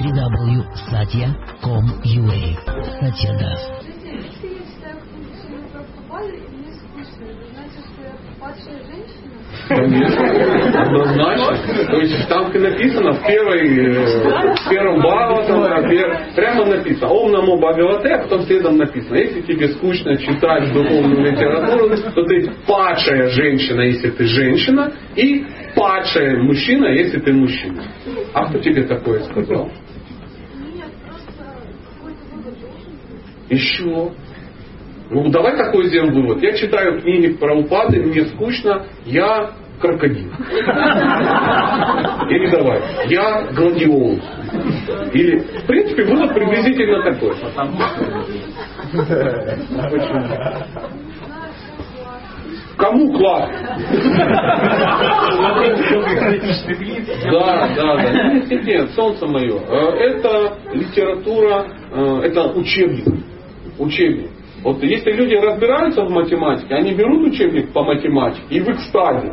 www.satya.com.ua Satyada. Конечно, однозначно. То есть там написано в первой, э, в первом Бхагаватам, прямо написано, Ом намо Бхагавате, а потом следом написано, если тебе скучно читать духовную литературу, то ты падшая женщина, если ты женщина, и падшая мужчина, если ты мужчина. А кто тебе такое сказал? Еще. Ну, давай такой сделаем вывод. Я читаю книги про упады, мне скучно, я крокодил. Или давай, я гладиол. Или, в принципе, вывод приблизительно такой. Кому класс? Да, да, да. Нет, солнце мое. Э, это литература, э, это учебник. Учебник. Вот если люди разбираются в математике, они берут учебник по математике и в экстазе.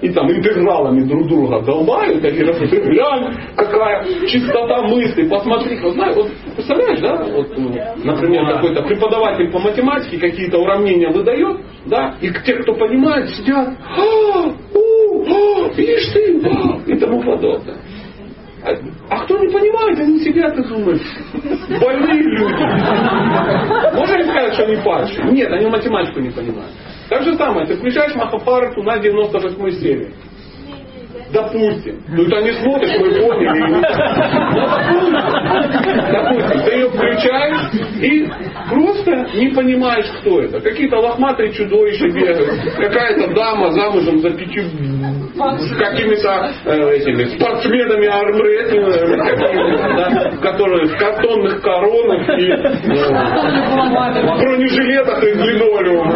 И там интегралами друг друга долбают, и говорят, глянь, какая чистота мысли, посмотри. Вот, знаешь, вот, представляешь, да, вот, например, какой-то преподаватель по математике какие-то уравнения выдает, да, и те, кто понимает, сидят, а, у, а, видишь ты, а, и тому подобное. А кто не понимает, они сидят и думают, больные люди. Что они падшие? Нет, они математику не понимают. Так же самое, ты включаешь Махапарату на 98 серии. Допустим. Ну это не смотришь, мы поняли. Ну, допустим. Ты ее включаешь и просто не понимаешь, кто это. Какие-то лохматые чудовища бегают. Какая-то дама замужем за пятью какими-то э, этими спортсменами армрестлингами, да, которые в картонных коронах и э, бронежилетах из линолеума.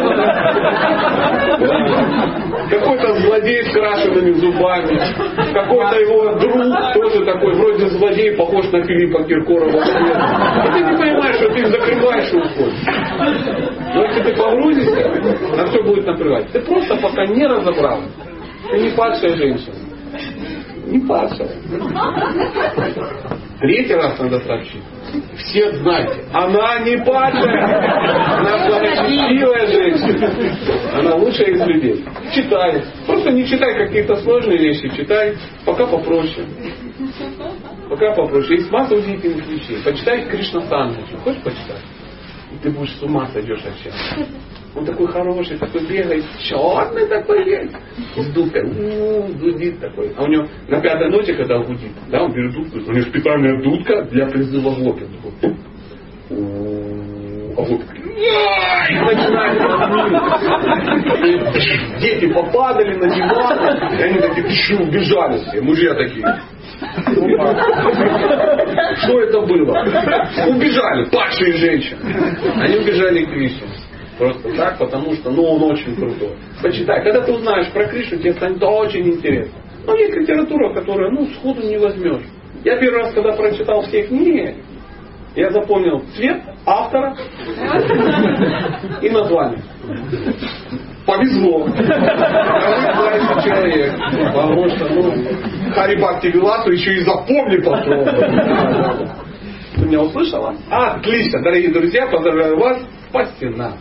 Какой-то злодей с крашенными зубами. Какой-то его друг, тоже такой, вроде злодей, похож на Филиппа Киркорова. И ты не понимаешь, что ты закрываешь и уходишь. Но если ты погрузишься, на все будет накрывать. Ты просто пока не разобрался. Ты не падшая женщина. Не падшая. Третий раз надо сообщить. Все знайте, она не падшая. Она благочестивая женщина. Она лучшая из людей. Читай. Просто не читай какие-то сложные вещи, читай пока попроще. Пока попроще. Есть масса удивительных вещей. Почитай Кришна Санджи. Хочешь почитать? И ты будешь с ума сойдешь от счастья. Он такой хороший, такой бегает, черный такой весь. С дудкой, у дудит такой. А у него на пятой ноте, когда он гудит, да, он берет дудку, у него специальная дудка для призыва глотки. А вот Дети попадали на диван, и они такие пшу, убежали все, мужья такие. Что это было? Убежали, падшие женщины. Они убежали к Кришне. Просто так, потому что ну, он очень крутой. Почитай. Когда ты узнаешь про Кришну, тебе станет очень интересно. Но есть литература, которую ну, сходу не возьмешь. Я первый раз, когда прочитал все книги, я запомнил цвет автора и название. Повезло. человек. Потому что, ну, Харибакти Виласу еще и запомни потом. Ты меня услышала? Отлично, дорогие друзья, поздравляю вас. Спасибо.